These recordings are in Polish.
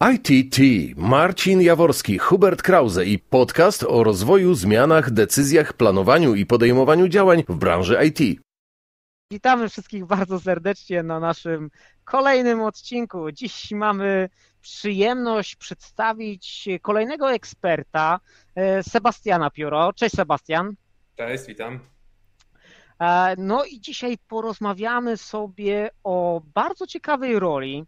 ITT, Marcin Jaworski, Hubert Krause i podcast o rozwoju, zmianach, decyzjach, planowaniu i podejmowaniu działań w branży IT. Witamy wszystkich bardzo serdecznie na naszym kolejnym odcinku. Dziś mamy przyjemność przedstawić kolejnego eksperta, e, Sebastiana Pioro. Cześć Sebastian. Cześć, witam. E, no i dzisiaj porozmawiamy sobie o bardzo ciekawej roli,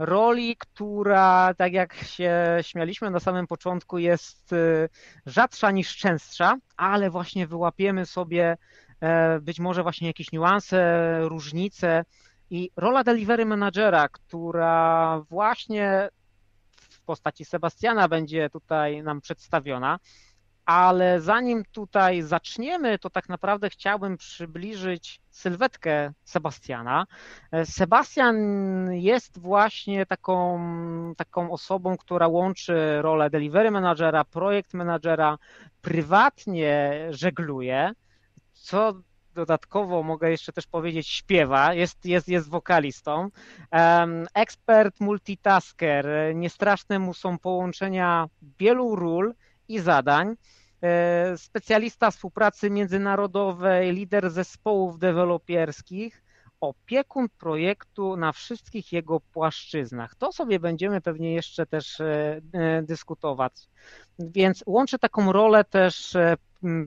roli, która, tak jak się śmialiśmy na samym początku, jest y, rzadsza niż częstsza, ale właśnie wyłapiemy sobie e, być może właśnie jakieś niuanse, różnice i rola delivery managera, która właśnie w postaci Sebastiana będzie tutaj nam przedstawiona. Ale zanim tutaj zaczniemy, to tak naprawdę chciałbym przybliżyć sylwetkę Sebastiana. Sebastian jest właśnie taką, taką osobą, która łączy rolę delivery managera, projekt managera, prywatnie żegluje, co dodatkowo mogę jeszcze też powiedzieć, śpiewa, jest, jest, jest wokalistą. Ekspert multitasker, niestraszne mu są połączenia wielu ról i zadań. E, specjalista współpracy międzynarodowej, lider zespołów deweloperskich, opiekun projektu na wszystkich jego płaszczyznach. To sobie będziemy pewnie jeszcze też e, e, dyskutować. Więc łączy taką rolę też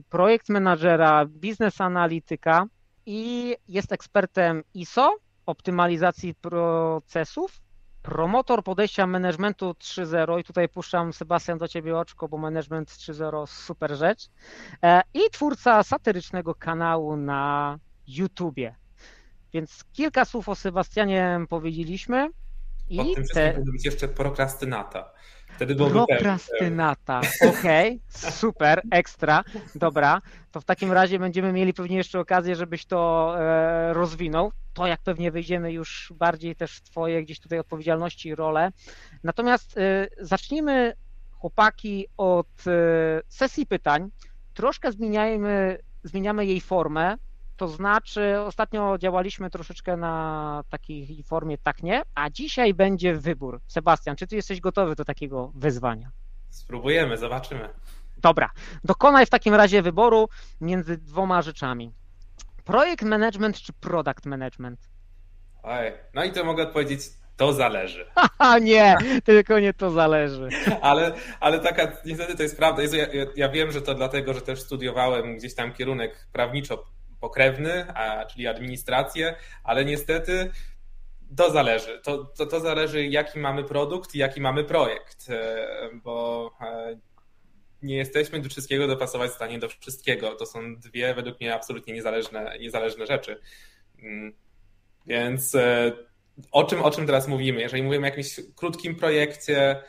projekt menadżera, biznes analityka i jest ekspertem ISO, optymalizacji procesów promotor podejścia managementu 3.0 i tutaj puszczam Sebastian do ciebie oczko, bo management 3.0 super rzecz e, i twórca satyrycznego kanału na YouTubie. Więc kilka słów o Sebastianie powiedzieliśmy. I Pod tym te... być jeszcze prokrastynata. Wtedy Prokrastynata. Okej, okay, super, ekstra. Dobra, to w takim razie będziemy mieli pewnie jeszcze okazję, żebyś to e, rozwinął. To jak pewnie wyjdziemy już bardziej też w Twoje gdzieś tutaj odpowiedzialności i role. Natomiast e, zacznijmy, chłopaki, od e, sesji pytań. Troszkę zmieniajmy, zmieniamy jej formę, to znaczy, ostatnio działaliśmy troszeczkę na takiej formie tak nie, a dzisiaj będzie wybór. Sebastian, czy ty jesteś gotowy do takiego wyzwania? Spróbujemy, zobaczymy. Dobra, dokonaj w takim razie wyboru między dwoma rzeczami. Projekt management czy product management? Oj, no i to mogę odpowiedzieć, to zależy. Haha, nie, tylko nie to zależy. ale, ale taka, niestety to jest prawda. ja, ja, wiem, że to dlatego, że też studiowałem gdzieś tam kierunek prawniczo pokrewny, a, czyli administrację, ale niestety to zależy. To, to, to zależy, jaki mamy produkt i jaki mamy projekt, e, bo e, nie jesteśmy do wszystkiego dopasować w stanie do wszystkiego. To są dwie według mnie absolutnie niezależne, niezależne rzeczy. Mm, więc e, o czym, o czym teraz mówimy? Jeżeli mówimy o jakimś krótkim projekcie,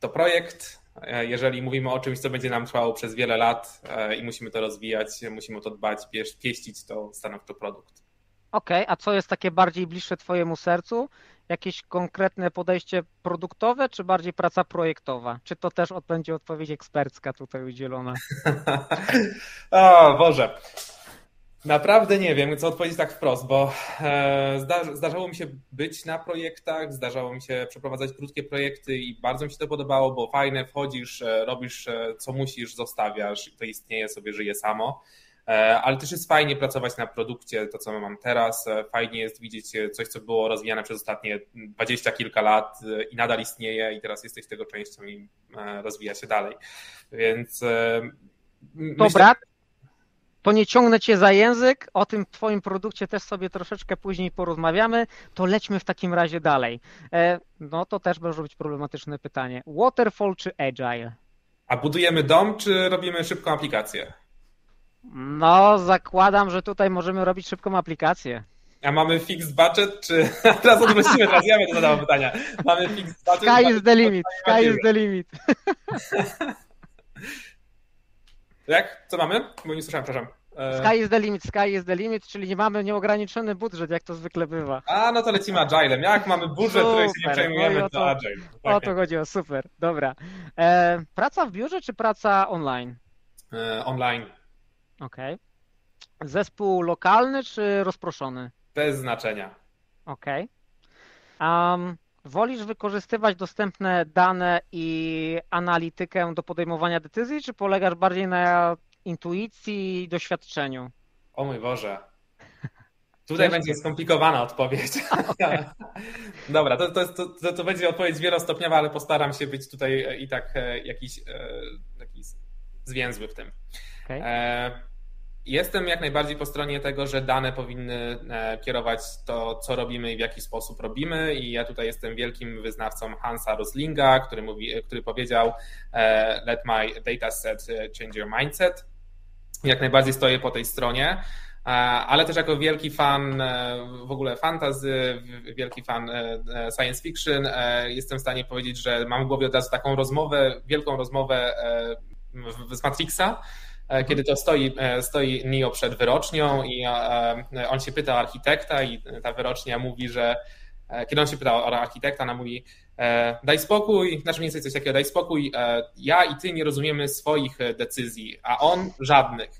to projekt jeżeli mówimy o czymś, co będzie nam trwało przez wiele lat e, i musimy to rozwijać, musimy o to dbać, pieścić, to stanowczo produkt. Okej, okay, a co jest takie bardziej bliższe Twojemu sercu? Jakieś konkretne podejście produktowe, czy bardziej praca projektowa? Czy to też będzie odpowiedź ekspercka tutaj udzielona? o Boże. Naprawdę nie wiem, co odpowiedzieć tak wprost, bo e, zdarzało mi się być na projektach, zdarzało mi się przeprowadzać krótkie projekty i bardzo mi się to podobało, bo fajne, wchodzisz, e, robisz e, co musisz, zostawiasz i to istnieje sobie, żyje samo. Ale też jest fajnie pracować na produkcie, to co mam teraz. Fajnie jest widzieć coś, co było rozwijane przez ostatnie dwadzieścia kilka lat i nadal istnieje i teraz jesteś tego częścią i rozwija się dalej. Więc Dobra, myślę, to nie ciągnę cię za język, o tym twoim produkcie też sobie troszeczkę później porozmawiamy, to lećmy w takim razie dalej. E, no to też może być problematyczne pytanie. Waterfall czy Agile? A budujemy dom, czy robimy szybką aplikację? No, zakładam, że tutaj możemy robić szybką aplikację. A mamy fixed budget, czy... Teraz odwrócimy, teraz ja będę zadawał pytania. Mamy fixed budget? Sky is the limit, sky is the limit. Jak? Co mamy? Bo nie słyszałem, przepraszam. E, sky is the limit, sky is the limit, czyli nie mamy nieograniczony budżet, jak to zwykle bywa. A, no to lecimy agilem. Jak mamy budżet, który się nie przejmujemy, no to, agile. Tak. O to chodziło, super, dobra. E, praca w biurze czy praca online? E, online. Okej. Okay. Zespół lokalny czy rozproszony? Bez znaczenia. Okej. Okay. Um, Wolisz wykorzystywać dostępne dane i analitykę do podejmowania decyzji, czy polegasz bardziej na intuicji i doświadczeniu? O mój Boże. Tutaj będzie skomplikowana odpowiedź. Okay. Dobra, to, to, to, to, będzie odpowiedź wielostopniowa, ale postaram się być tutaj i tak e, jakiś, e, jakiś zwięzły w tym. Okay. Jestem jak najbardziej po stronie tego, że dane powinny e, kierować to, co robimy i w jaki sposób robimy. I ja tutaj jestem wielkim wyznawcą Hansa Roslinga, który, mówi, który powiedział: e, Let my dataset e, change your mindset. Jak najbardziej stoję po tej stronie ale też jako wielki fan w ogóle fantasy, wielki fan science fiction, jestem w stanie powiedzieć, że mam w głowie od razu taką rozmowę, wielką rozmowę z Matrixa, E, kiedy to stoi, e, stoi Neo przed wyrocznią i e, on się pyta architekta i ta wyrocznia mówi, że kiedy on się pyta o architekta, ona mówi daj spokój, znaczy mniej więcej coś takiego, daj spokój, ja i ty nie rozumiemy swoich decyzji, a on żadnych.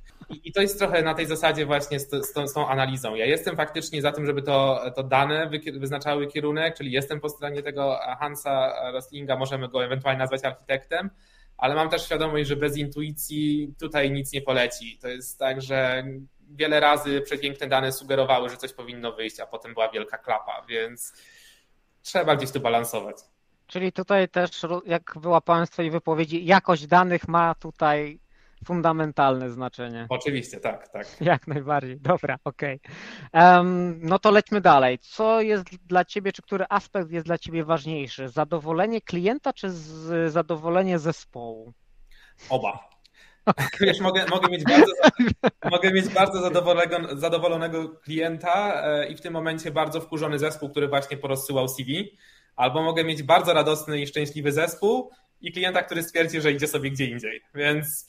I, to jest trochę na tej zasadzie właśnie z, z, tą, analizą. Ja jestem faktycznie za tym, żeby to, to dane wyznaczały kierunek, czyli jestem po stronie tego Hansa Roslinga, możemy go ewentualnie nazwać architektem, ale mam też świadomość, że bez intuicji tutaj nic nie poleci. To jest tak, że wiele razy przepiękne dane sugerowały, że coś powinno wyjść, a potem była wielka klapa, więc trzeba gdzieś tu balansować. Czyli tutaj też, jak wyłapałem z Twojej wypowiedzi, jakość danych ma tutaj fundamentalne znaczenie. Oczywiście, tak, tak. Jak najbardziej. Dobra, okej. Okay. Um, no to lećmy dalej. Co jest dla Ciebie, czy który aspekt jest dla Ciebie ważniejszy? Zadowolenie klienta, czy zadowolenie zespołu? Oba. Okay. Wiesz, mogę, mogę, mieć bardzo, mogę mieć bardzo zadowolonego, zadowolonego klienta e, i w tym momencie bardzo wkurzony zespół, który właśnie porozsyłał CV, albo mogę mieć bardzo radosny i szczęśliwy zespół i klienta, który stwierdzi, że idzie sobie gdzie indziej. Więc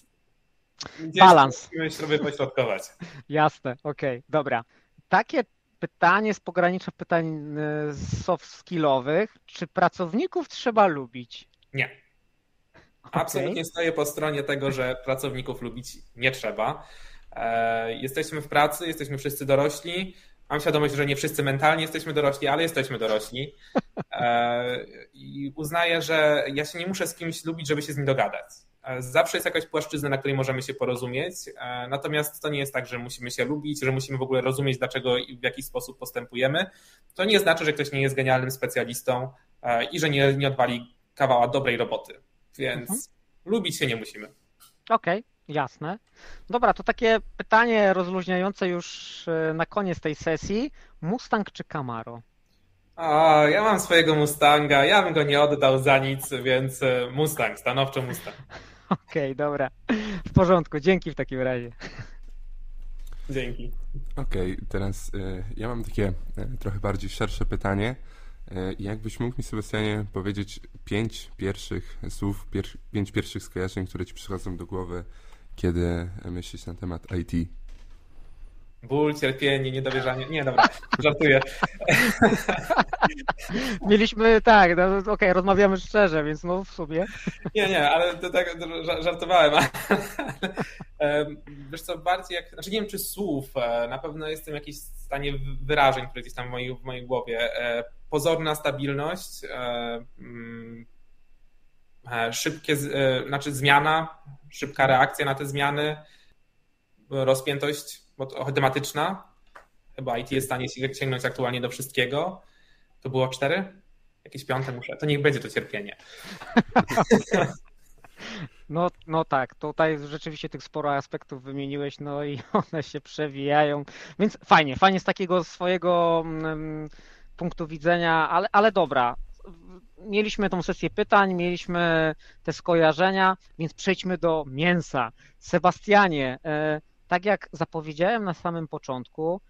Gdzieś Balans. Musimy sobie pośrodkować. Jasne, okej, okay, dobra. Takie pytanie z pogranicza pytań y, soft skillowych. Czy pracowników trzeba lubić? Nie. Okay. Absolutnie stoję po stronie tego, że pracowników lubić nie trzeba. E, jesteśmy w pracy, jesteśmy wszyscy dorośli. Mam świadomość, że nie wszyscy mentalnie jesteśmy dorośli, ale jesteśmy dorośli. E, I uznaję, że ja się nie muszę z kimś lubić, żeby się z nim dogadać. E, zawsze jest jakaś płaszczyzna, na której możemy się porozumieć, e, natomiast to nie jest tak, że musimy się lubić, że musimy w ogóle rozumieć, dlaczego i w jaki sposób postępujemy. To nie znaczy, że ktoś nie jest genialnym specjalistą e, i że nie, nie odwali kawała dobrej roboty. Więc mhm. lubić się nie musimy. Okej, okay, jasne. Dobra, to takie pytanie rozluźniające już na koniec tej sesji. Mustang czy Camaro? A, ja mam swojego Mustanga, ja bym go nie oddał za nic, więc Mustang, stanowczo Mustang. Okej, okay, dobra. W porządku, dzięki w takim razie. Dzięki. Okej, okay, teraz y, ja mam takie y, trochę bardziej szersze pytanie. Y, jakbyś mógł mi, Sebastianie, powiedzieć pięć pierwszych słów, pier pięć pierwszych skojarzeń, które ci przychodzą do głowy, kiedy myślisz na temat IT? Ból, cierpienie, niedowierzanie. Nie, dobra, żartuję. Mieliśmy, tak, no, okej, okay, rozmawiamy szczerze, więc no w sumie. Nie, nie, ale to tak żartowałem. Wiesz co, bardziej jak, znaczy nie wiem czy słów, e, na pewno jestem w jakimś stanie wyrażeń, które gdzieś tam w mojej, w mojej głowie. E, pozorna stabilność, e, mm, szybkie, znaczy zmiana, szybka reakcja na te zmiany, rozpiętość tematyczna. Chyba IT jest w stanie sięgnąć aktualnie do wszystkiego. To było cztery? Jakieś piąte muszę. To niech będzie to cierpienie. No, no tak, tutaj rzeczywiście tych sporo aspektów wymieniłeś, no i one się przewijają, więc fajnie, fajnie z takiego swojego mm, punktu widzenia, ale, ale dobra. Mieliśmy tą sesję pytań, mieliśmy te skojarzenia, więc przejdźmy do mięsa. Sebastianie, e, tak jak zapowiedziałem na samym początku,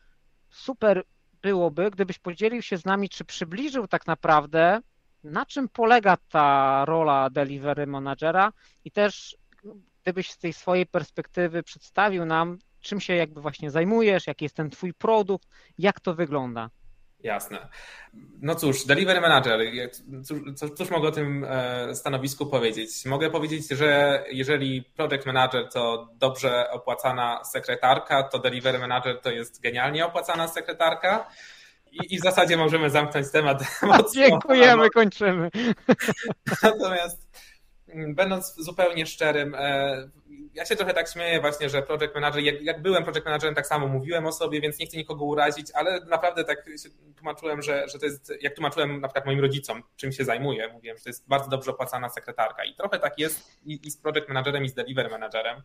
super byłoby, gdybyś podzielił się z nami, czy przybliżył tak naprawdę, na czym polega ta rola delivery managera i też gdybyś z tej swojej perspektywy przedstawił nam, czym się jakby właśnie zajmujesz, jaki jest ten twój produkt, jak to wygląda. Jasne. No cóż, delivery manager, cóż, cóż, mogę o tym e, stanowisku powiedzieć? Mogę powiedzieć, że jeżeli project manager to dobrze opłacana sekretarka, to delivery manager to jest genialnie opłacana sekretarka. i, i w zasadzie możemy zamknąć temat. Dziękujemy, kończymy. Natomiast będąc zupełnie szczerym, e, ja się trochę tak śmieję właśnie, że project manager, jak, jak, byłem project managerem, tak samo mówiłem o sobie, więc nie chcę nikogo urazić, ale naprawdę tak się tłumaczyłem, że, że to jest, jak tłumaczyłem na przykład moim rodzicom, czym się zajmuję, mówiłem, że to jest bardzo dobrze opłacana sekretarka. I trochę tak jest i, i z project managerem i z delivery managerem,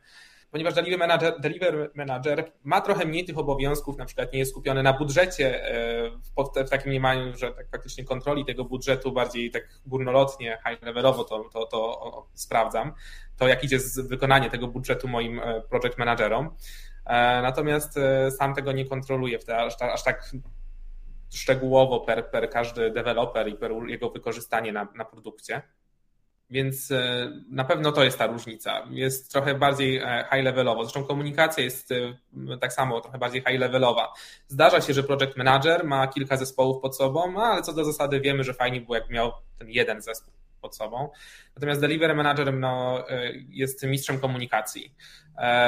ponieważ delivery manager, delivery manager ma trochę mniej tych obowiązków, na przykład nie jest skupiony na budżecie e, w, takim mniemaniu, że tak faktycznie kontroli tego budżetu bardziej tak górnolotnie, high levelowo to, to, to sprawdzam, to jak idzie z wykonanie tego budżetu moim e, project managerom. E, natomiast sam tego nie kontroluję aż, aż tak szczegółowo per, per każdy deweloper i per jego wykorzystanie na, na produkcie. Więc e, na pewno to jest ta różnica. Jest trochę bardziej e, high levelowo. Zresztą komunikacja jest e, tak samo trochę bardziej high levelowa. Zdarza się, że project manager ma kilka zespołów pod sobą, no, ale co do zasady wiemy, że fajnie było, jak miał ten jeden zespół pod sobą. Natomiast delivery manager no, jest mistrzem komunikacji.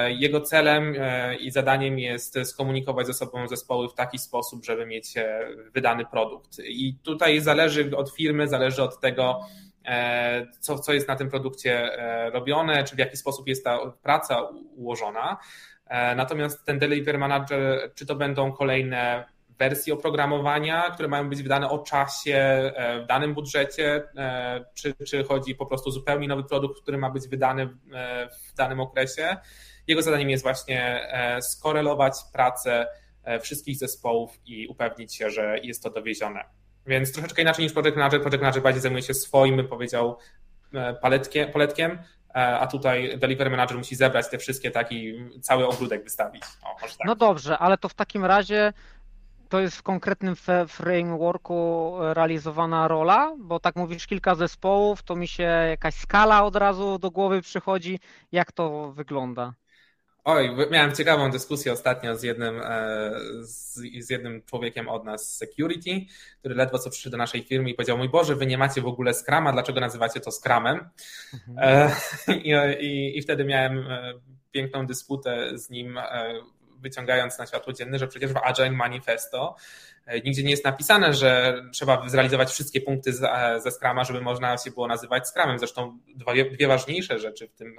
Jego celem i zadaniem jest skomunikować ze sobą zespoły w taki sposób, żeby mieć wydany produkt. I tutaj zależy od firmy, zależy od tego, co, co jest na tym produkcie e, robione, czy w jaki sposób jest ta praca ułożona. E, natomiast ten delivery manager, czy to będą kolejne wersje oprogramowania, które mają być wydane o czasie, w danym budżecie, czy, czy chodzi po prostu zupełnie nowy produkt, który ma być wydany w danym okresie. Jego zadaniem jest właśnie skorelować pracę wszystkich zespołów i upewnić się, że jest to dowiezione. Więc troszeczkę inaczej niż Project Manager. Project Manager bardziej zajmuje się swoim, powiedział, e, paletkiem, paletkiem e, a tutaj Delivery Manager musi zebrać te wszystkie taki cały ogródek wystawić. O, tak. No dobrze, ale to w takim razie to jest w konkretnym frameworku realizowana rola, bo tak mówisz kilka zespołów, to mi się jakaś skala od razu do głowy przychodzi. Jak to wygląda? Oj, miałem ciekawą dyskusję ostatnio z jednym, e, z, z, jednym człowiekiem od nas z security, który ledwo co przyszedł do naszej firmy i powiedział: Mój Boże, wy nie macie w ogóle Scrama, dlaczego nazywacie to Scramem? Mhm. E, I, i, I wtedy miałem e, piękną dysputę z nim, wyciągając na światło dzienne, że przecież w Agile Manifesto nigdzie nie jest napisane, że trzeba zrealizować wszystkie punkty ze Scrama, żeby można się było nazywać Scramem. Zresztą dwie, dwie ważniejsze rzeczy w tym,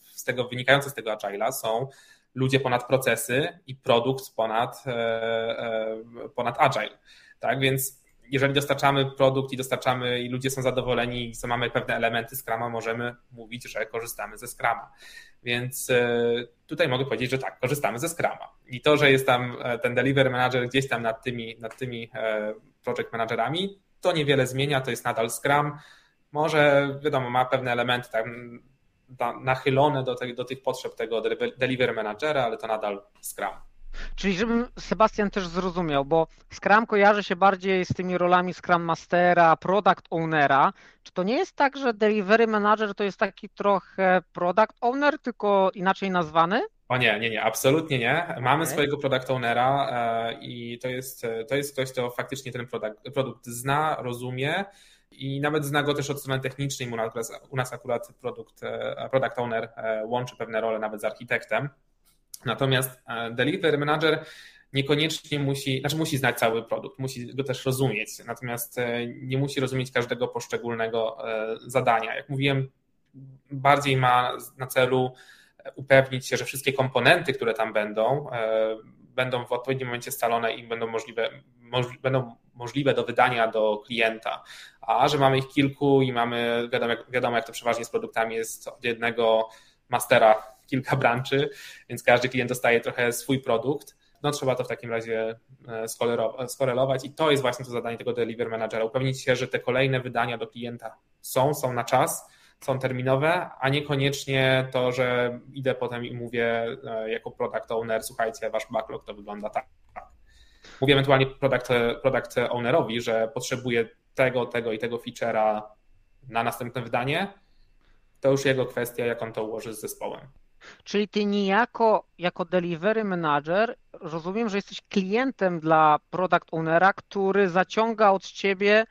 z tego wynikające z tego Agile'a są ludzie ponad procesy i produkt ponad, e, e, ponad Agile. Tak więc jeżeli dostarczamy produkt i dostarczamy i ludzie są zadowoleni i mamy pewne elementy Scrama, możemy mówić, że korzystamy ze Scrama. Więc e, tutaj mogę powiedzieć, że tak, korzystamy ze Scrama. I to, że jest tam ten delivery manager gdzieś tam nad tymi, nad tymi project managerami, to niewiele zmienia, to jest nadal Scrum. Może, wiadomo, ma pewne elementy tam nachylone do, te, do tych potrzeb tego delivery managera, ale to nadal Scrum. Czyli żebym Sebastian też zrozumiał, bo Scrum kojarzy się bardziej z tymi rolami Scrum Mastera, Product Ownera. Czy to nie jest tak, że Delivery Manager to jest taki trochę Product Owner, tylko inaczej nazwany? O nie, nie, nie, absolutnie nie. Mamy okay. swojego product ownera e, i to jest, to jest ktoś, kto faktycznie ten produkt, produkt zna, rozumie i nawet zna go też od strony technicznej. U nas, akurat produkt, e, product owner e, łączy pewne role nawet z architektem. Natomiast e, delivery manager niekoniecznie musi, znaczy musi znać cały produkt, musi go też rozumieć, natomiast nie musi rozumieć każdego poszczególnego zadania. Jak mówiłem, bardziej ma na celu upewnić się, że wszystkie komponenty, które tam będą, będą w odpowiednim momencie scalone i będą możliwe, będą możliwe do wydania do klienta, a że mamy ich kilku i mamy, wiadomo wiadomo jak to przeważnie z produktami jest od jednego mastera kilka branczy, więc każdy klient dostaje trochę swój produkt, no trzeba to w takim razie e, skorelować i to jest właśnie to zadanie tego delivery managera, upewnić się, że te kolejne wydania do klienta są, są na czas, są terminowe, a niekoniecznie to, że idę potem i mówię e, jako product owner, słuchajcie, wasz backlog to wygląda tak. Mówię ewentualnie product, product ownerowi, że potrzebuję tego, tego i tego feature'a na następne wydanie, to już jego kwestia, jak on to ułoży z zespołem. Czyli ty niejako jako delivery manager rozumiem, że jesteś klientem dla product ownera, który zaciąga od ciebie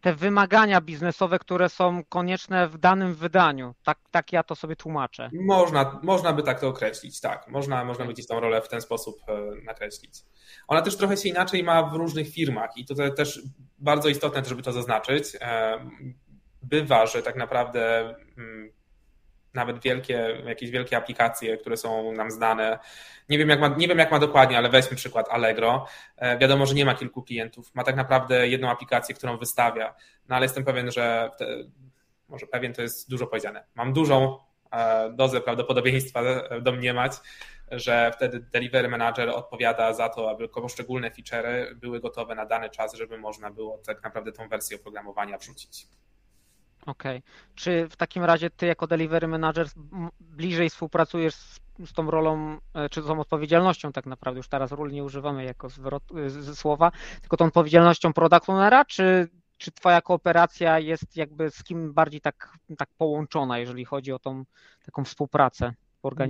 te wymagania biznesowe, które są konieczne w danym wydaniu. Tak, tak ja to sobie tłumaczę. Można, można by tak to określić, tak. Można, można by gdzieś tą rolę w ten sposób e, nakreślić. Ona też trochę się inaczej ma w różnych firmach i to też bardzo istotne, żeby to zaznaczyć. E, bywa, że tak naprawdę mm, nawet wielkie, jakieś wielkie aplikacje, które są nam znane. Nie wiem, jak ma, nie wiem, jak ma dokładnie, ale weźmy przykład Allegro. E, wiadomo, że nie ma kilku klientów. Ma tak naprawdę jedną aplikację, którą wystawia. No ale jestem pewien, że te, może pewien to jest dużo powiedziane. Mam dużą e, dozę prawdopodobieństwa domniemać, że wtedy delivery manager odpowiada za to, aby poszczególne feature'y były gotowe na dany czas, żeby można było tak naprawdę tą wersję oprogramowania wrzucić. Okej. Czy w takim razie ty jako delivery manager bliżej współpracujesz z, z, tą rolą, e, czy z tą odpowiedzialnością tak naprawdę, już teraz ról nie używamy jako zwrot, e, z, słowa, tylko tą odpowiedzialnością product ownera, czy, czy twoja kooperacja jest jakby z kim bardziej tak, tak połączona, jeżeli chodzi o tą taką współpracę?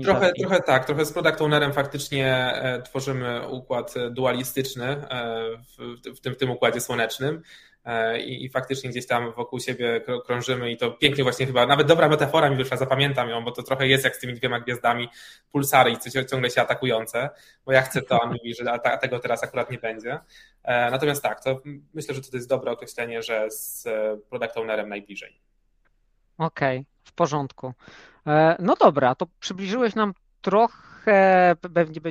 Trochę, trochę tak, trochę z product ownerem faktycznie e, tworzymy układ dualistyczny w, w, tym, w tym układzie słonecznym. E, i, i faktycznie gdzieś tam wokół siebie krążymy i to pięknie właśnie chyba, nawet dobra metafora mi wyszła, zapamiętam ją, bo to trochę jest jak z tymi dwiema gwiazdami pulsary i ciągle się atakujące, bo ja chcę to, a mówi, że tego teraz akurat nie będzie. E, natomiast tak, to myślę, że to jest dobre określenie, że z e, product ownerem najbliżej. Okej, okay, w porządku. No dobra, to przybliżyłeś nam trochę trochę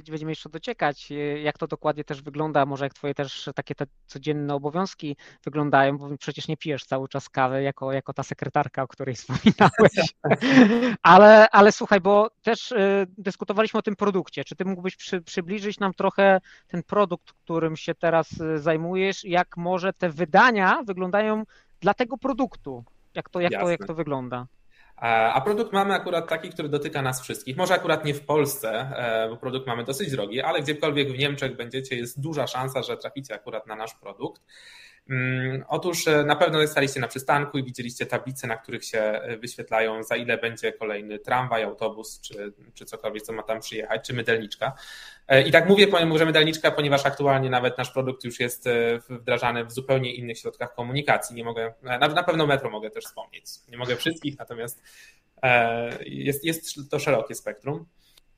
będziemy jeszcze dociekać, jak to dokładnie też wygląda, może jak twoje też takie te codzienne obowiązki wyglądają, bo przecież nie pijesz cały czas kawy jako, jako ta sekretarka, o której wspominałeś. ale, ale słuchaj, bo też y, dyskutowaliśmy o tym produkcie. Czy ty mógłbyś przy, przybliżyć nam trochę ten produkt, którym się teraz y, zajmujesz, jak może te wydania wyglądają dla tego produktu? Jak to, jak to, jak to wygląda? A produkt mamy akurat taki, który dotyka nas wszystkich. Może akurat nie w Polsce, e, bo produkt mamy dosyć drogi, ale gdziekolwiek w Niemczech będziecie, jest duża szansa, że traficie akurat na nasz produkt. Mm, otóż e, na pewno staliście na przystanku i widzieliście tablice, na których się e, wyświetlają, za ile będzie kolejny tramwaj, autobus, czy, czy cokolwiek, co ma tam przyjechać, czy mydelniczka. E, I tak mówię, że mydelniczka, ponieważ aktualnie nawet nasz produkt już jest wdrażany w zupełnie innych środkach komunikacji. Nie mogę, na, pewno metro mogę też wspomnieć. Nie mogę wszystkich, natomiast jest, jest to szerokie spektrum.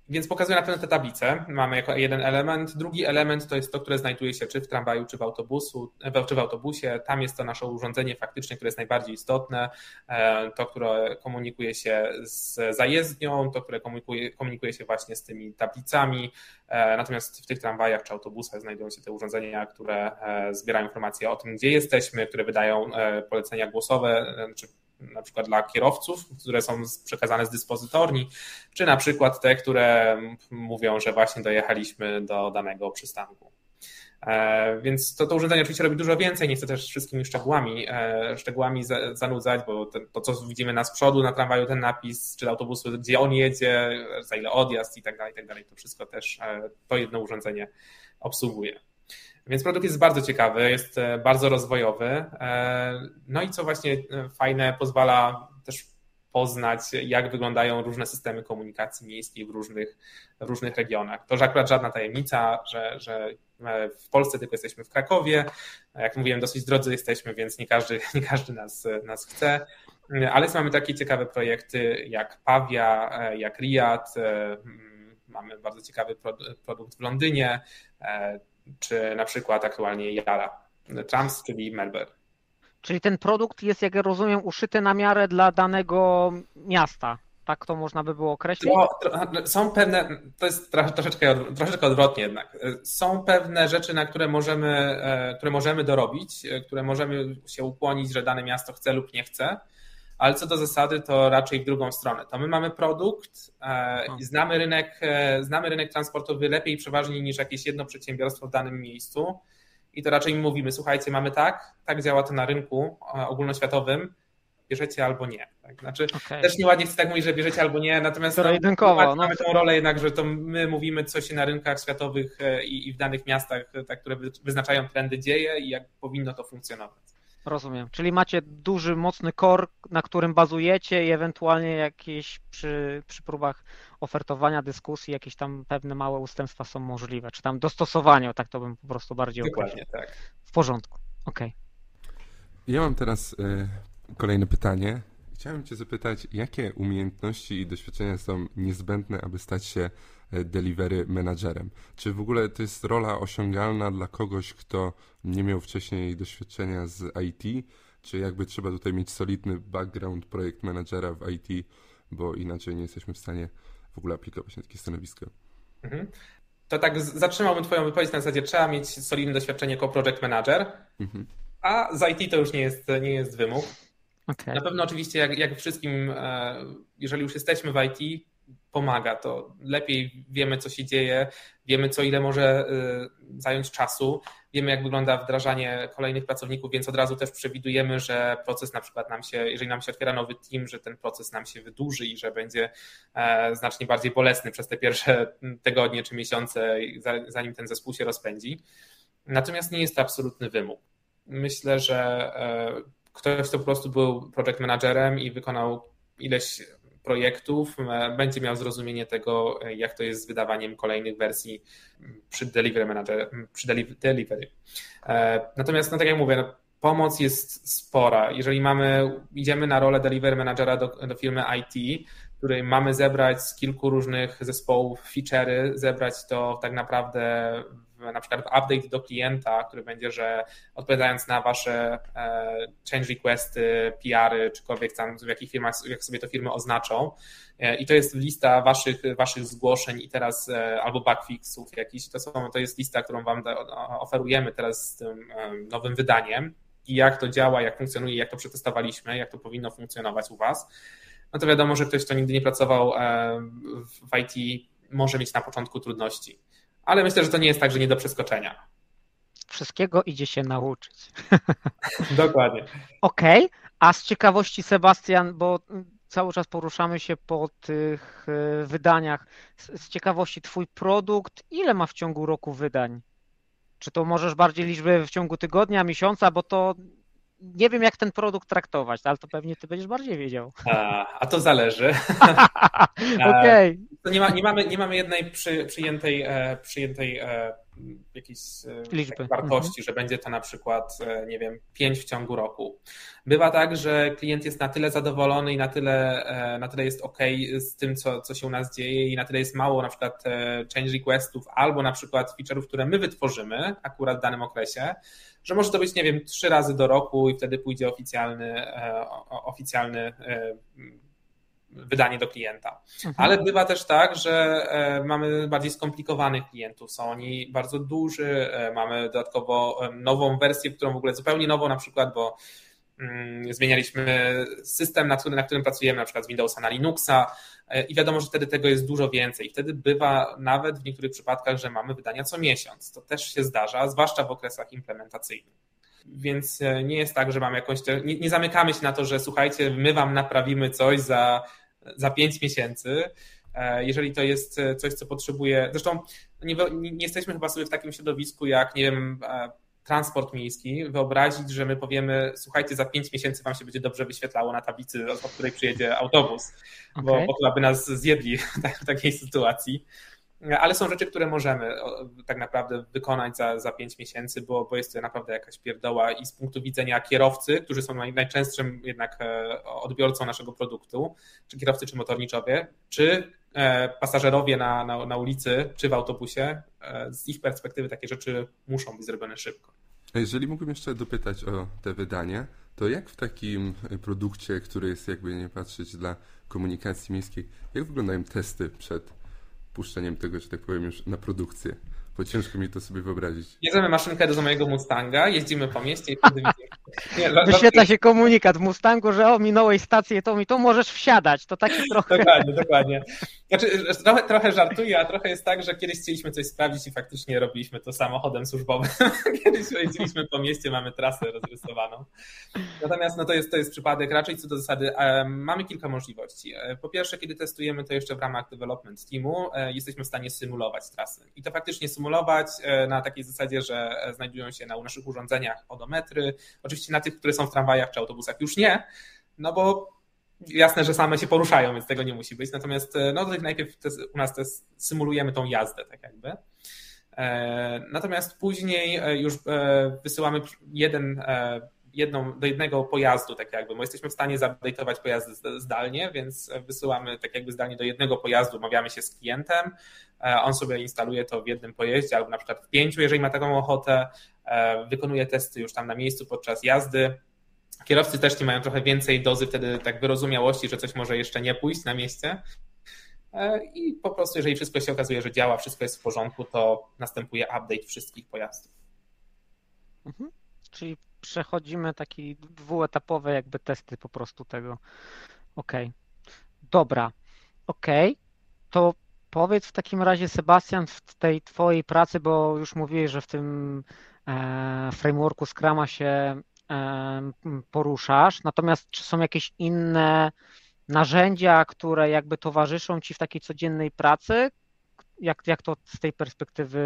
Więc pokazuję na pewno tę tablicę. Mamy jako jeden element. Drugi element to jest to, które znajduje się czy w tramwaju, czy w, autobusu, czy w autobusie. Tam jest to nasze urządzenie faktycznie, które jest najbardziej istotne. E, to, które komunikuje się z zajezdnią, to, które komunikuje, komunikuje się właśnie z tymi tablicami. E, natomiast w tych tramwajach czy autobusach znajdują się te urządzenia, które e, zbierają informacje o tym, gdzie jesteśmy, które wydają polecenia głosowe, czy na przykład dla kierowców, które są przekazane z dyspozytorni, czy na przykład te, które mówią, że właśnie dojechaliśmy do danego przystanku. E, więc to, to urządzenie oczywiście robi dużo więcej, nie chcę też wszystkimi szczegółami, e, szczegółami zanudzać, bo to, co widzimy na z przodu na tramwaju, ten napis, czy autobusu, gdzie on jedzie, za ile odjazd i tak dalej, i tak dalej, to wszystko też e, to jedno urządzenie obsługuje. Więc produkt jest bardzo ciekawy, jest e, bardzo rozwojowy. E, no i co właśnie e, fajne, pozwala też poznać, jak wyglądają różne systemy komunikacji miejskiej w różnych, w różnych regionach. To, że akurat żadna tajemnica, że, że w Polsce tylko jesteśmy w Krakowie. Jak mówiłem, dosyć drodzy jesteśmy, więc nie każdy, nie każdy nas, nas chce. Ale mamy takie ciekawe projekty jak Pawia, jak Riad. Mamy bardzo ciekawy produkt w Londynie czy na przykład aktualnie Yara Trams, czyli Melbourne. Czyli ten produkt jest, jak rozumiem, uszyty na miarę dla danego miasta. Tak to można by było określić? To, są pewne, to jest troszeczkę, troszeczkę odwrotnie jednak. Są pewne rzeczy, na które możemy, e, które możemy dorobić, e, które możemy się ukłonić, że dane miasto chce lub nie chce ale co do zasady, to raczej w drugą stronę. To my mamy produkt, e, znamy rynek, e, znamy rynek transportowy lepiej i przeważnie niż jakieś jedno przedsiębiorstwo w danym miejscu. I to raczej mówimy, słuchajcie, mamy tak, tak działa to na rynku e, ogólnoświatowym, bierzecie albo nie. Tak? Znaczy, okay. też nieładnie chcę tak mówić, że bierzecie albo nie, natomiast no, mamy no. tą rolę jednak, że to my mówimy, co się na rynkach światowych i, i w danych miastach, tak, które wyznaczają trendy dzieje i jak powinno to funkcjonować. Rozumiem. Czyli macie duży, mocny core, na którym bazujecie i ewentualnie jakieś przy, przy próbach ofertowania dyskusji jakieś tam pewne małe ustępstwa są możliwe, czy tam dostosowanie, tak to bym po prostu bardziej Dokładnie, określił. tak. W porządku, okej. Okay. Ja mam teraz kolejne pytanie. Chciałem Cię zapytać, jakie umiejętności i doświadczenia są niezbędne, aby stać się delivery managerem? Czy w ogóle to jest rola osiągalna dla kogoś, kto nie miał wcześniej doświadczenia z IT? Czy jakby trzeba tutaj mieć solidny background projekt managera w IT, bo inaczej nie jesteśmy w stanie w ogóle aplikować na takie stanowisko? Mhm. To tak zatrzymałbym Twoją wypowiedź na zasadzie, trzeba mieć solidne doświadczenie jako project manager, mhm. a z IT to już nie jest, nie jest wymóg. Okay. Na pewno oczywiście jak, jak wszystkim, e, jeżeli już jesteśmy w IT, pomaga. To lepiej wiemy, co się dzieje, wiemy, co ile może y, zająć czasu, wiemy, jak wygląda wdrażanie kolejnych pracowników, więc od razu też przewidujemy, że proces na przykład nam się, jeżeli nam się otwiera nowy team, że ten proces nam się wydłuży i że będzie e, znacznie bardziej bolesny przez te pierwsze tygodnie czy miesiące, zanim ten zespół się rozpędzi. Natomiast nie jest to absolutny wymóg. Myślę, że e, ktoś, kto po prostu był project managerem i wykonał ileś projektów e, będzie miał zrozumienie tego, e, jak to jest z wydawaniem kolejnych wersji przy delivery manager, przy delivery. E, natomiast, no tak jak mówię, no, pomoc jest spora. Jeżeli mamy, idziemy na rolę delivery managera do, do firmy IT, której mamy zebrać z kilku różnych zespołów feature'y, zebrać to tak naprawdę na przykład update do klienta, który będzie, że odpowiadając na wasze e, change requesty, PR-y, czykolwiek tam, w jakich firmach, jak sobie to firmy oznaczą. E, I to jest lista waszych, waszych zgłoszeń i teraz e, albo bugfixów jakiś. To, są, to jest lista, którą wam oferujemy teraz z tym nowym wydaniem i jak to działa, jak funkcjonuje, jak to przetestowaliśmy, jak to powinno funkcjonować u was. No to wiadomo, że ktoś, kto nigdy nie pracował w IT, może mieć na początku trudności ale myślę, że to nie jest tak, że nie do przeskoczenia. Wszystkiego idzie się nauczyć. Dokładnie. Okej, okay. a z ciekawości Sebastian, bo cały czas poruszamy się po tych e, wydaniach. Z ciekawości, Twój produkt, ile ma w ciągu roku wydań? Czy to możesz bardziej liczby w ciągu tygodnia, miesiąca, bo to nie wiem, jak ten produkt traktować, ale to pewnie ty będziesz bardziej wiedział. A, a to zależy. Okej. Okay. Nie, ma, nie, mamy, nie mamy jednej przy, przyjętej, e, przyjętej e, jakiejś e, Liczby. wartości, mhm. że będzie to na przykład, nie wiem, 5 w ciągu roku. Bywa tak, że klient jest na tyle zadowolony i na tyle, na tyle jest ok z tym, co, co się u nas dzieje i na tyle jest mało na przykład change requestów albo na przykład feature'ów, które my wytworzymy akurat w danym okresie, że może to być, nie wiem, trzy razy do roku i wtedy pójdzie oficjalny, e, oficjalny e, wydanie do klienta. Mhm. Ale bywa też tak, że e, mamy bardziej skomplikowanych klientów. Są oni bardzo duży, mamy dodatkowo nową wersję, którą w ogóle zupełnie nową, na przykład, bo mm, zmienialiśmy system, na którym, na którym pracujemy, na przykład z Windowsa na Linuxa, E, i wiadomo, że wtedy tego jest dużo więcej. Wtedy bywa nawet w niektórych przypadkach, że mamy wydania co miesiąc. To też się zdarza, zwłaszcza w okresach implementacyjnych. Więc e, nie jest tak, że mamy jakąś. Nie, nie zamykamy się na to, że słuchajcie, my wam naprawimy coś za, za pięć miesięcy. E, jeżeli to jest coś, co potrzebuje. Zresztą nie, nie jesteśmy chyba sobie w takim środowisku, jak nie wiem transport miejski, wyobrazić, że my powiemy, słuchajcie, za pięć miesięcy wam się będzie dobrze wyświetlało na tablicy, od której przyjedzie autobus, okay. bo, bo chyba by nas zjedli w takiej sytuacji. Ale są rzeczy, które możemy tak naprawdę wykonać za, za 5 miesięcy, bo, bo jest to naprawdę jakaś pierdoła i z punktu widzenia kierowcy, którzy są najczęstszym jednak e, odbiorcą naszego produktu, czy kierowcy, czy motorniczowie, czy e, pasażerowie na, na, na ulicy, czy w autobusie, e, z ich perspektywy takie rzeczy muszą być zrobione szybko. Jeżeli mógłbym jeszcze dopytać o te wydanie, to jak w takim produkcie, który jest jakby nie patrzeć dla komunikacji miejskiej, jak wyglądają testy przed puszczeniem tego, że tak powiem, już na produkcję? Bo ciężko mi to sobie wyobrazić. Bierzemy maszynkę do mojego Mustanga, jeździmy po mieście i wtedy Nie, Wyświetla się komunikat w Mustangu, że o, minąłeś stację, to mi to możesz wsiadać. To taki trochę... Dokładnie, dokładnie. Znaczy, trochę, trochę żartuję, a trochę jest tak, że kiedyś chcieliśmy coś sprawdzić i faktycznie robiliśmy to samochodem służbowym. kiedyś jeździliśmy po mieście, mamy trasę rozrysowaną. Natomiast no, to, jest, to jest przypadek. Raczej co do zasady mamy kilka możliwości. E, po pierwsze, kiedy testujemy to jeszcze w ramach development teamu, e, jesteśmy w stanie symulować trasy. I to faktycznie symulować e, na takiej zasadzie, że znajdują się na naszych urządzeniach odometry, oczywiście na tych, które są w tramwajach czy autobusach już nie, no bo jasne, że same się poruszają, więc tego nie musi być. Natomiast e, no najpierw te, u nas te symulujemy tą jazdę, tak jakby. E, natomiast później e, już wysyłamy jeden, jedną, do jednego pojazdu, tak jakby, bo jesteśmy w stanie zupdate'ować pojazdy zdalnie, więc wysyłamy tak jakby zdalnie do jednego pojazdu, umawiamy się z klientem, on sobie instaluje to w jednym pojeździe albo na przykład w pięciu, jeżeli ma taką ochotę, wykonuje testy już tam na miejscu podczas jazdy, Kierowcy też nie mają trochę więcej dozy wtedy tak wyrozumiałości, że coś może jeszcze nie pójść na mieście. E, I po prostu, jeżeli wszystko się okazuje, że działa, wszystko jest w porządku, to następuje update wszystkich pojazdów. Mhm. Czyli przechodzimy taki dwuetapowe jakby testy po prostu tego. Okej. Okay. Dobra. Okej. Okay. To powiedz w takim razie, Sebastian, w tej twojej pracy, bo już mówiłeś, że w tym e, frameworku Scrama się poruszasz. Natomiast czy są jakieś inne narzędzia, które jakby towarzyszą ci w takiej codziennej pracy? Jak, jak to z tej perspektywy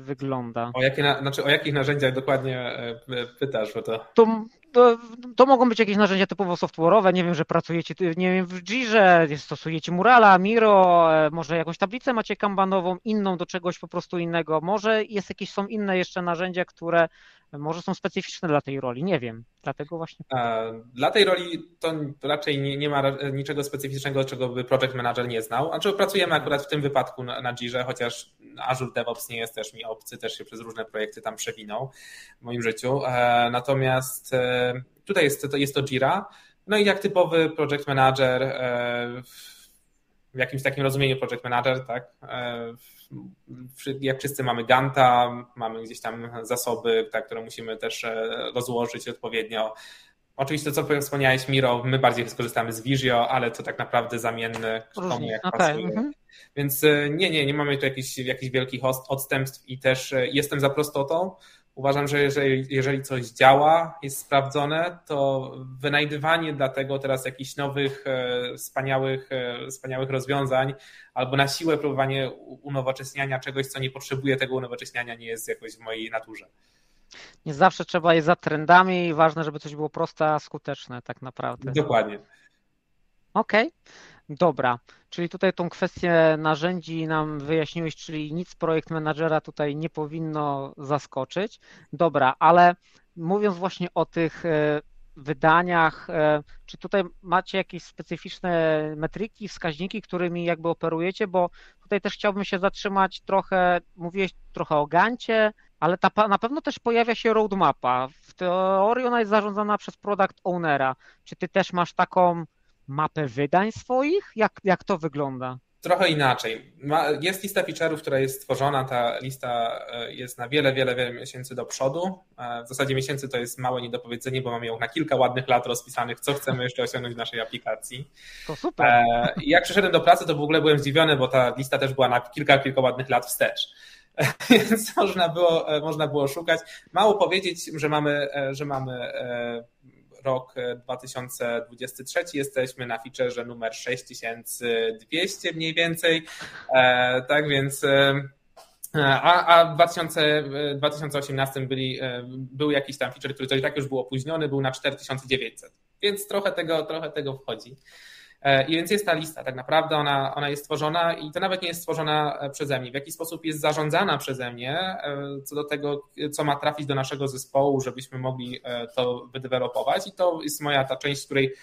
wygląda? O, jakie, znaczy, o jakich narzędziach dokładnie e, pytasz? Bo to... To, to, to mogą być jakieś narzędzia typowo software'owe. Nie wiem, że pracujecie nie wiem, w Jirze, stosujecie Murala, Miro, e, może jakąś tablicę macie kanbanową, inną do czegoś po prostu innego. Może jest jakieś, są inne jeszcze narzędzia, które może są specyficzne dla tej roli, nie wiem. Dlatego właśnie. Dla tej roli to raczej nie, nie ma niczego specyficznego, czego by project manager nie znał. Znaczy pracujemy akurat w tym wypadku na, na Jirze, chociaż Azure DevOps nie jest też mi obcy, też się przez różne projekty tam przewinął w moim życiu. E, natomiast e, tutaj jest to, jest to Jira. No i jak typowy project manager, e, w jakimś takim rozumieniu project manager, tak? jak wszyscy mamy Ganta, mamy gdzieś tam zasoby, tak, które musimy też rozłożyć odpowiednio. Oczywiście co wspomniałeś, Miro, my bardziej skorzystamy z Visio, ale to tak naprawdę zamienne komu jak okay. pasuje. Mhm. Więc e, nie, nie, nie mamy tu jakichś, jakichś wielkich odstępstw i też e, jestem za prostotą, Uważam, że jeżeli, jeżeli coś działa, jest sprawdzone, to wynajdywanie dlatego teraz jakichś nowych, e, wspaniałych, wspaniałych rozwiązań albo na siłę próbowanie unowocześniania czegoś, co nie potrzebuje tego unowocześniania, nie jest jakoś w mojej naturze. Nie zawsze trzeba iść za trendami i ważne, żeby coś było proste, a skuteczne tak naprawdę. Dokładnie. Okej. Okay. Dobra, czyli tutaj tą kwestię narzędzi nam wyjaśniłeś, czyli nic projekt managera tutaj nie powinno zaskoczyć. Dobra, ale mówiąc właśnie o tych e, wydaniach, e, czy tutaj macie jakieś specyficzne metryki, wskaźniki, którymi jakby operujecie, bo tutaj też chciałbym się zatrzymać trochę, mówiłeś trochę o Gancie, ale ta, na pewno też pojawia się roadmapa. W teorii ona jest zarządzana przez product ownera. Czy ty też masz taką mapę wydań swoich? Jak, jak to wygląda? Trochę inaczej. Jest lista feature'ów, która jest stworzona. Ta lista e, jest na wiele, wiele, wiele miesięcy do przodu. E, w zasadzie miesięcy to jest małe niedopowiedzenie, bo mamy ją na kilka ładnych lat rozpisanych, co chcemy jeszcze osiągnąć w naszej aplikacji. To super. E, jak przyszedłem do pracy, to w ogóle byłem zdziwiony, bo ta lista też była na kilka, kilka ładnych lat wstecz. Więc można było, można było szukać. Mało powiedzieć, że mamy, że mamy rok 2023 jesteśmy na featureze numer 6200 mniej więcej. E, tak więc e, a, a w 2000, 2018 byli, e, był jakiś tam feature, który i tak już był opóźniony, był na 4900. Więc trochę tego, trochę tego wchodzi. E, I więc jest ta lista, tak naprawdę ona, ona jest stworzona i to nawet nie jest stworzona e, przeze mnie. W jaki sposób jest zarządzana przeze mnie e, co do tego, co ma trafić do naszego zespołu, żebyśmy mogli to wydevelopować. I to jest moja ta część, w której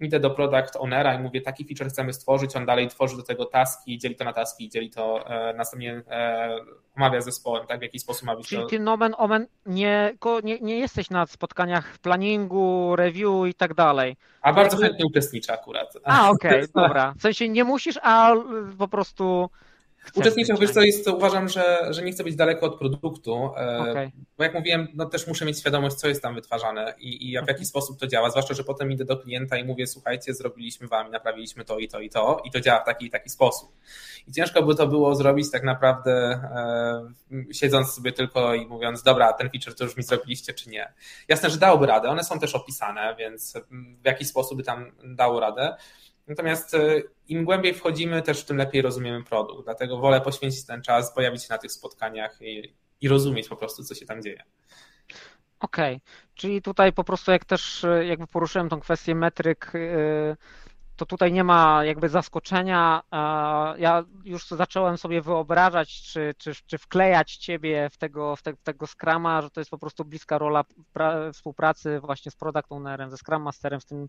idę do product ownera i mówię, taki feature chcemy stworzyć, on dalej tworzy do tego taski, dzieli to na taski, dzieli to e, następnie e, omawia z zespołem, tak, w jaki sposób ma być Czyli to... ty nomen omen nie, nie, nie jesteś na spotkaniach planingu, review i tak dalej. A bardzo chętnie uczestniczę akurat. A, okej, okay, dobra. W sensie nie musisz, a po prostu Uczestniczę, wiesz co, jest, uważam, że, że nie chcę być daleko od produktu, e, okay. bo jak mówiłem, no też muszę mieć świadomość, co jest tam wytwarzane i, i w jaki mhm. sposób to działa, zwłaszcza, że potem idę do klienta i mówię, słuchajcie, zrobiliśmy wam, naprawiliśmy to i to i to i to działa w taki i taki sposób. I ciężko by to było zrobić tak naprawdę e, siedząc sobie tylko i mówiąc, dobra, ten feature to już mi zrobiliście, czy nie. Jasne, że dałoby radę, one są też opisane, więc w jaki sposób by tam dało radę. Natomiast e, im głębiej wchodzimy, też tym lepiej rozumiemy produkt. Dlatego wolę poświęcić ten czas, pojawić się na tych spotkaniach i, i rozumieć po prostu, co się tam dzieje. Okej, okay. czyli tutaj po prostu jak też e, jakby poruszyłem tą kwestię metryk, e, to tutaj nie ma jakby zaskoczenia. Ja już zacząłem sobie wyobrażać, czy, czy, czy wklejać ciebie w tego, w, te, w tego Scrama, że to jest po prostu bliska rola współpracy właśnie z product ownerem, ze Scrum Masterem, z, tym,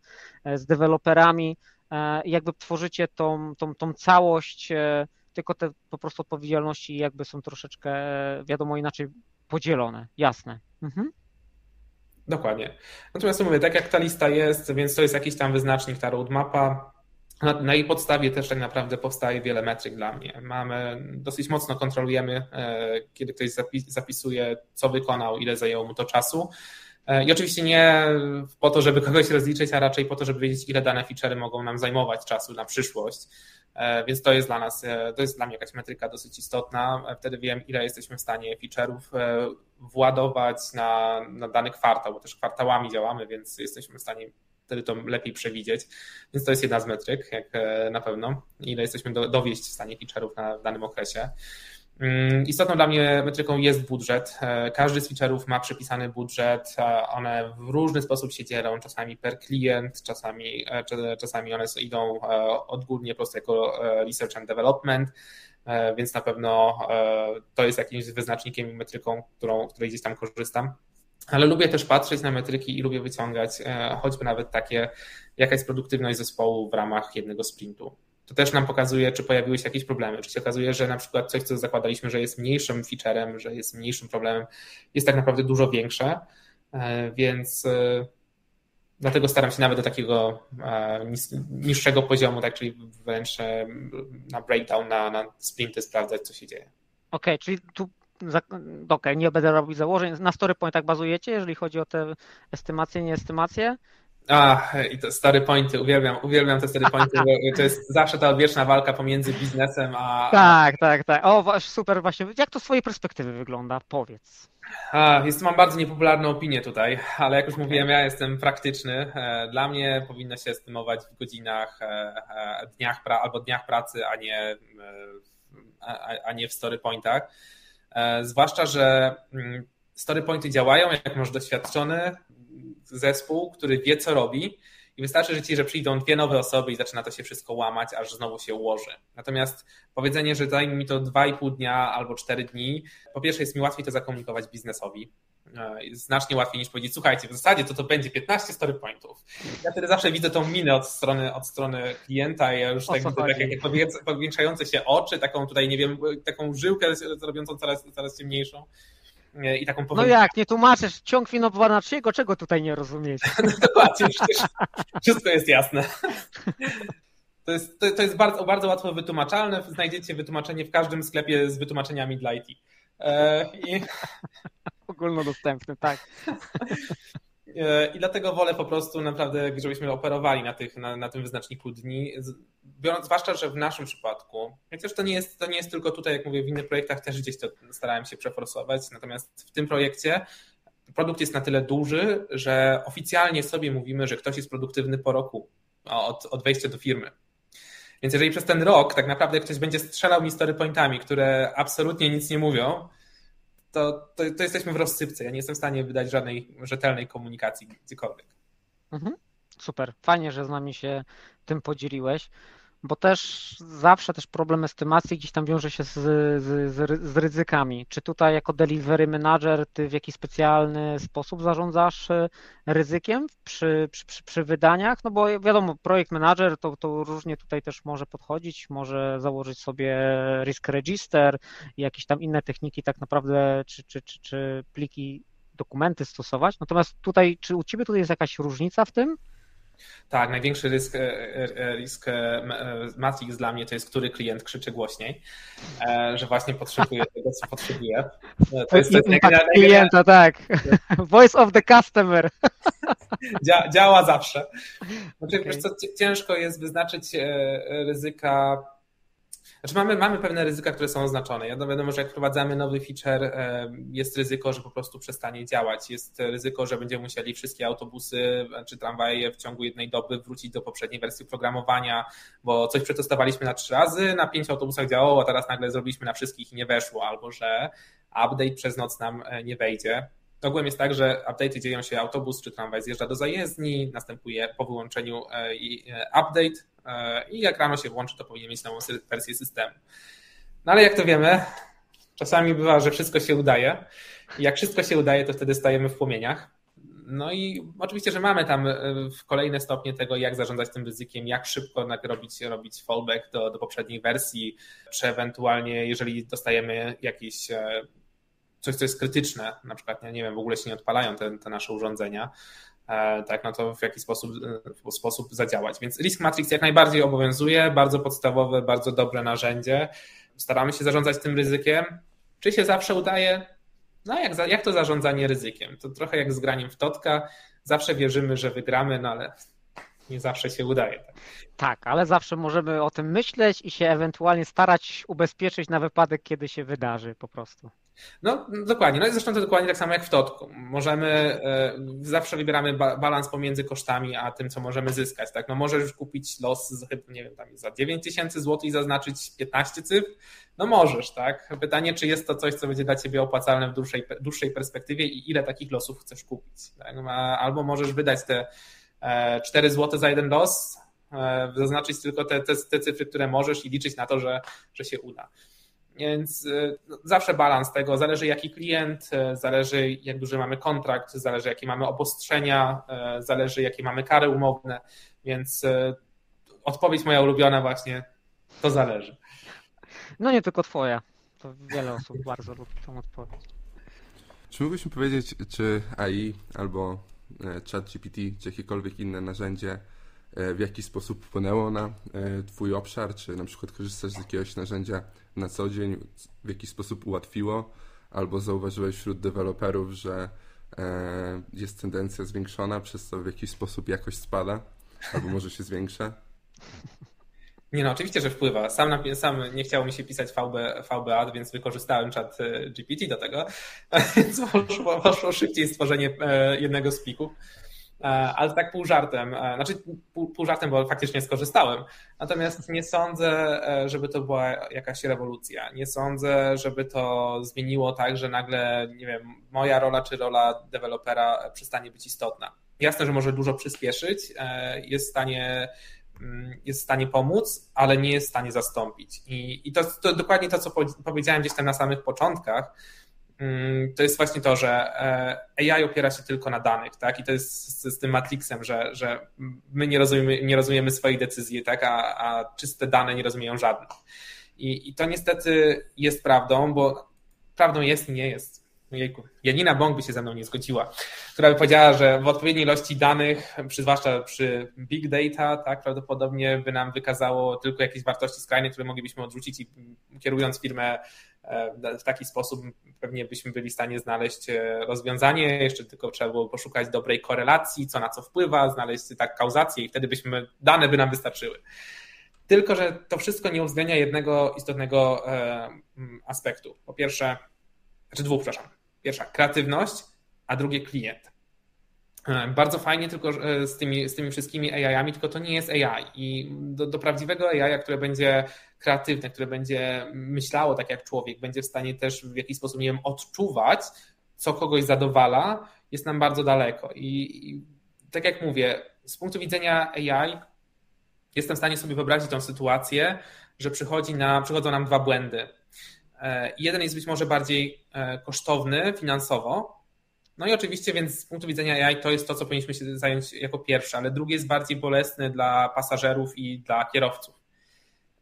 z deweloperami. E, jakby tworzycie tą, tą, tą całość, e, tylko te po prostu odpowiedzialności jakby są troszeczkę, wiadomo, inaczej podzielone. Jasne. Mhm. Dokładnie. Natomiast mówię, tak jak ta lista jest, więc to jest jakiś tam wyznacznik, ta roadmapa. Na, na jej podstawie też tak naprawdę powstaje wiele metryk dla mnie. Mamy, dosyć mocno kontrolujemy, e, kiedy ktoś zapisuje, co wykonał, ile zajęło mu to czasu. E, I oczywiście nie po to, żeby kogoś rozliczyć, a raczej po to, żeby wiedzieć, ile dane featurey mogą nam zajmować czasu na przyszłość. E, więc to jest dla nas, e, to jest dla mnie jakaś metryka dosyć istotna. Wtedy wiem, ile jesteśmy w stanie feature'ów władować na, na dany kwartał, bo też kwartałami działamy, więc jesteśmy w stanie wtedy to lepiej przewidzieć. Więc to jest jedna z metryk, jak na pewno, ile jesteśmy do, dowieść w stanie feature'ów na w danym okresie. Mm, istotną dla mnie metryką jest budżet. E, każdy z feature'ów ma przypisany budżet, one w różny sposób się dzielą, czasami per klient, czasami, e, czasami one idą e, odgórnie po prostu jako research and development, więc na pewno to jest jakimś wyznacznikiem i metryką, którą, której gdzieś tam korzystam. Ale lubię też patrzeć na metryki i lubię wyciągać choćby nawet takie, jaka jest produktywność zespołu w ramach jednego sprintu to też nam pokazuje, czy pojawiły się jakieś problemy. Czy się okazuje, że na przykład coś, co zakładaliśmy, że jest mniejszym featurem, że jest mniejszym problemem, jest tak naprawdę dużo większe. E, więc e, dlatego staram się nawet do takiego e, niższego poziomu, tak, czyli wręcz na breakdown, na, na sprinty sprawdzać, co się dzieje. Okej, okay, czyli tu okej, okay, nie będę robić założeń. Na story pointach bazujecie, jeżeli chodzi o te estymacje, nie estymacje. A, i to stary pointy, uwielbiam, uwielbiam te stary pointy, to jest zawsze ta odwieczna walka pomiędzy biznesem a... Tak, tak, tak. O, super właśnie. Jak to z twojej perspektywy wygląda? Powiedz. A, jest, mam bardzo niepopularną opinię tutaj, ale jak już mówiłem, ja jestem praktyczny. E, dla mnie powinno się estymować w godzinach, e, e, dniach pra, albo dniach pracy, a nie, a, a nie w story pointach. Zwłaszcza, że mm, story pointy działają, jak masz doświadczony, zespół, który wie, co robi, i wystarczy, że ci, że przyjdą dwie nowe osoby i zaczyna to się wszystko łamać, aż znowu się ułoży. Natomiast powiedzenie, że zajmie mi to 2,5 dnia albo 4 dni, po pierwsze jest mi łatwiej to zakomunikować biznesowi. E, znacznie łatwiej niż powiedzieć, słuchajcie, w zasadzie to to będzie 15 story pointów. Ja wtedy zawsze widzę tą minę od strony, od strony klienta i ja już tak widzę tak jak powiększające się oczy, taką tutaj, nie wiem, taką żyłkę robiącą coraz, coraz ciemniejszą i taką No jak, nie tłumaczysz ciąg Fibonacciego, czego tutaj nie rozumieć? no dokładnie, wszystko jest jasne. To jest, to, to jest bardzo, bardzo łatwo wytłumaczalne. Znajdziecie wytłumaczenie w każdym sklepie z wytłumaczeniami dla IT. E, I... Ogólnodostępny, tak. E, I dlatego wolę po prostu naprawdę, żebyśmy operowali na, tych, na, na tym wyznaczniku dni, biorąc, zwłaszcza, że w naszym przypadku, chociaż to nie, jest, to nie jest tylko tutaj, jak mówię, w innych projektach też gdzieś to starałem się przeforsować, natomiast w tym projekcie produkt jest na tyle duży, że oficjalnie sobie mówimy, że ktoś jest produktywny po roku od, od wejścia do firmy. Więc jeżeli przez ten rok tak naprawdę ktoś będzie strzelał mi story pointami, które absolutnie nic nie mówią, to, to, to, jesteśmy w rozsypce. Ja nie jestem w stanie wydać żadnej rzetelnej komunikacji gdziekolwiek. Mhm. Super. Fajnie, że z nami się tym podzieliłeś bo też zawsze też problem estymacji gdzieś tam wiąże się z, z, z, ryzykami. Czy tutaj jako delivery manager ty w jakiś specjalny sposób zarządzasz e, ryzykiem przy, przy, przy, przy wydaniach? No bo wiadomo, projekt manager to, to różnie tutaj też może podchodzić, może założyć sobie risk register i jakieś tam inne techniki tak naprawdę, czy, czy, czy, czy pliki dokumenty stosować. Natomiast tutaj, czy u Ciebie tutaj jest jakaś różnica w tym? Tak, największy rysk, e, e, risk e, Matrix dla mnie to jest, który klient krzyczy głośniej, że właśnie potrzebuje tego, co potrzebuje. To jest, to jest klienta, tak. Voice of the customer. Dzia, działa zawsze. Znaczy, okay. co, ciężko jest wyznaczyć ryzyka znaczy mamy, mamy pewne ryzyka, które są oznaczone. Ja wiadomo, że jak wprowadzamy nowy feature, e, jest ryzyko, że po prostu przestanie działać. Jest ryzyko, że będziemy musieli wszystkie autobusy czy tramwaje w ciągu jednej doby wrócić do poprzedniej wersji programowania, bo coś przetestowaliśmy na trzy razy, na pięciu autobusach działało, a teraz nagle zrobiliśmy na wszystkich i nie weszło, albo że update przez noc nam e, nie wejdzie. Ogółem jest tak, że update dzieją się, autobus czy tramwaj zjeżdża do zajezdni, następuje po wyłączeniu e, update, i jak rano się włączy, to powinien mieć nową wersję systemu. No ale jak to wiemy, czasami bywa, że wszystko się udaje. Jak wszystko się udaje, to wtedy stajemy w płomieniach. No i oczywiście, że mamy tam e, kolejne stopnie tego, jak zarządzać tym ryzykiem, jak szybko robić, robić fallback do, do poprzedniej wersji, czy ewentualnie, jeżeli dostajemy jakieś e, coś, co jest krytyczne, na przykład, nie wiem, w ogóle się nie odpalają te, te nasze urządzenia, e, tak, no to w jaki sposób, w sposób zadziałać. Więc Risk Matrix jak najbardziej obowiązuje, bardzo podstawowe, bardzo dobre narzędzie. Staramy się zarządzać tym ryzykiem. Czy się zawsze udaje? No jak, jak to zarządzanie ryzykiem? To trochę jak z graniem w totka. Zawsze wierzymy, że wygramy, no ale nie zawsze się udaje. Tak? tak, ale zawsze możemy o tym myśleć i się ewentualnie starać ubezpieczyć na wypadek, kiedy się wydarzy po prostu. No dokładnie, no i zresztą to dokładnie tak samo jak w Totku. Możemy, e, zawsze wybieramy balans pomiędzy kosztami, a tym, co możemy zyskać. Tak? No możesz kupić los, nie wiem, tam za 9 tysięcy złotych i zaznaczyć 15 cyfr, no możesz, tak? Pytanie, czy jest to coś, co będzie dla ciebie opłacalne w dłuższej, dłuższej perspektywie i ile takich losów chcesz kupić. Tak? Albo możesz wydać te 4 e, zł za jeden los, e, zaznaczyć tylko te, te, te cyfry, które możesz i liczyć na to, że, że się uda. Więc no, zawsze balans tego, zależy jaki klient, zależy jak duży mamy kontrakt, zależy jakie mamy obostrzenia, zależy jakie mamy kary umowne, więc odpowiedź moja ulubiona właśnie, to zależy. No nie tylko twoja, to wiele osób bardzo lubi tą odpowiedź. Czy mógłbyś mi powiedzieć, czy AI albo E, ChatGPT czy jakiekolwiek inne narzędzie w jaki sposób wpłynęło na e, Twój obszar, czy na przykład korzystasz z jakiegoś narzędzia na co dzień, w jaki sposób ułatwiło, albo zauważyłeś wśród deweloperów, że jest tendencja zwiększona, przez co w jakiś sposób jakość spada, albo może się zwiększa? Nie no, oczywiście, że wpływa. Sam, sam nie chciało mi się pisać VB, VBA, więc wykorzystałem chat e, GPT do tego, więc poszło, poszło szybciej stworzenie e, jednego z plików. E, ale tak pół żartem, znaczy pół, pół żartem, bo faktycznie skorzystałem. Natomiast nie sądzę, żeby to była jakaś rewolucja. Nie sądzę, żeby to zmieniło tak, że nagle, nie wiem, moja rola czy rola dewelopera przestanie być istotna. Jasne, że może dużo przyspieszyć, jest w stanie Mm, jest w stanie pomóc, ale nie jest w stanie zastąpić. I, i to, to dokładnie to, co powiedziałem gdzieś tam na samych początkach, to jest właśnie to, że e, AI opiera się tylko na danych, tak? I to jest z, z tym Matrixem, że, że my nie rozumiemy, nie rozumiemy swojej decyzji, tak? A, a czyste dane nie rozumieją żadnych. I, I to niestety jest prawdą, bo prawdą jest i nie jest jejku, Janina Bąk by się ze mną nie zgodziła, która by powiedziała, że w odpowiedniej ilości danych, przy, zwłaszcza przy big data, tak, prawdopodobnie by nam wykazało tylko jakieś wartości skrajne, które moglibyśmy odrzucić i kierując firmę e, w taki sposób pewnie byśmy byli w stanie znaleźć e, rozwiązanie, jeszcze tylko trzeba było poszukać dobrej korelacji, co na co wpływa, znaleźć tak kauzację i wtedy byśmy, dane by nam wystarczyły. Tylko, że to wszystko nie uwzględnia jednego istotnego e, aspektu. Po pierwsze, znaczy dwóch, przepraszam pierwsza kreatywność, a drugie klient. E, bardzo fajnie tylko e, z tymi, z tymi wszystkimi AI-ami, tylko to nie jest AI. I do, do prawdziwego AI, które będzie kreatywne, które będzie myślało tak jak człowiek, będzie w stanie też w jakiś sposób, nie wiem, odczuwać, co kogoś zadowala, jest nam bardzo daleko. I, I tak jak mówię, z punktu widzenia AI, jestem w stanie sobie wyobrazić tą sytuację, że przychodzi na, przychodzą nam dwa błędy jeden jest być może bardziej e, kosztowny finansowo. No i oczywiście, więc z punktu widzenia AI to jest to, co powinniśmy się zająć jako pierwsze, ale drugi jest bardziej bolesny dla pasażerów i dla kierowców.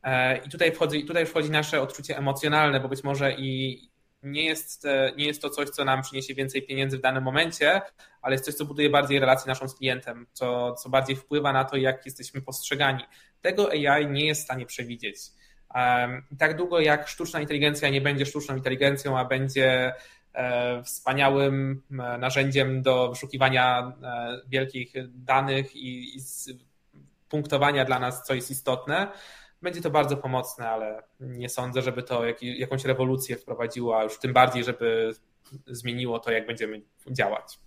E, I tutaj wchodzi, tutaj wchodzi nasze odczucie emocjonalne, bo być może i nie jest, nie jest to coś, co nam przyniesie więcej pieniędzy w danym momencie, ale jest coś, co buduje bardziej relację naszą z klientem, co, co bardziej wpływa na to, jak jesteśmy postrzegani. Tego AI nie jest w stanie przewidzieć. Tak długo jak sztuczna inteligencja nie będzie sztuczną inteligencją, a będzie e, wspaniałym e, narzędziem do wyszukiwania e, wielkich danych i, i punktowania dla nas, co jest istotne, będzie to bardzo pomocne, ale nie sądzę, żeby to jak, jakąś rewolucję wprowadziło, a już tym bardziej, żeby zmieniło to, jak będziemy działać.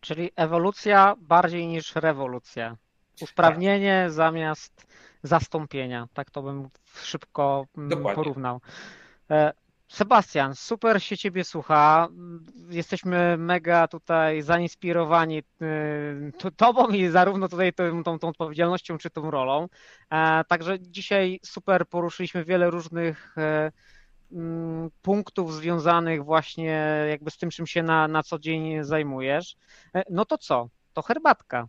Czyli ewolucja bardziej niż rewolucja. Usprawnienie tak. zamiast zastąpienia. Tak to bym szybko mm, Dokładnie. porównał. E, Sebastian, super się Ciebie słucha. Jesteśmy mega tutaj zainspirowani y, Tobą i zarówno tutaj tą, tą, tą odpowiedzialnością czy tą rolą. E, także dzisiaj super poruszyliśmy wiele różnych e, mm, punktów związanych właśnie jakby z tym, czym się na, na co dzień zajmujesz. No to co? To herbatka.